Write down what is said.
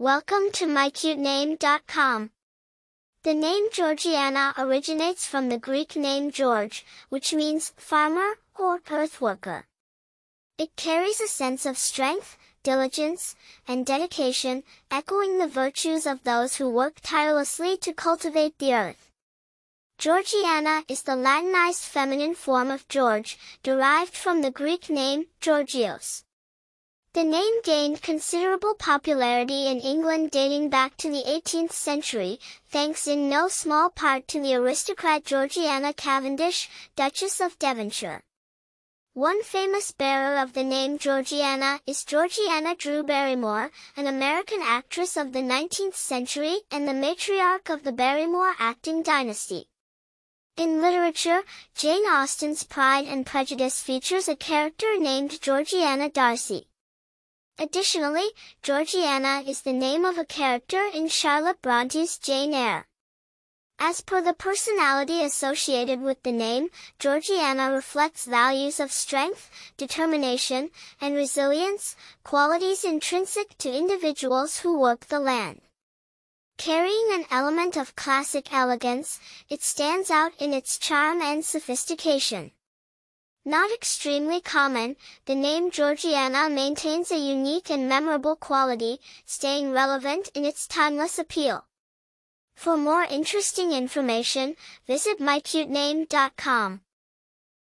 Welcome to mycutename.com. The name Georgiana originates from the Greek name George, which means farmer or earthworker. It carries a sense of strength, diligence, and dedication, echoing the virtues of those who work tirelessly to cultivate the earth. Georgiana is the Latinized feminine form of George, derived from the Greek name Georgios. The name gained considerable popularity in England dating back to the 18th century, thanks in no small part to the aristocrat Georgiana Cavendish, Duchess of Devonshire. One famous bearer of the name Georgiana is Georgiana Drew Barrymore, an American actress of the 19th century and the matriarch of the Barrymore acting dynasty. In literature, Jane Austen's Pride and Prejudice features a character named Georgiana Darcy. Additionally, Georgiana is the name of a character in Charlotte Bronte's Jane Eyre. As per the personality associated with the name, Georgiana reflects values of strength, determination, and resilience, qualities intrinsic to individuals who work the land. Carrying an element of classic elegance, it stands out in its charm and sophistication. Not extremely common, the name Georgiana maintains a unique and memorable quality, staying relevant in its timeless appeal. For more interesting information, visit mycutename.com.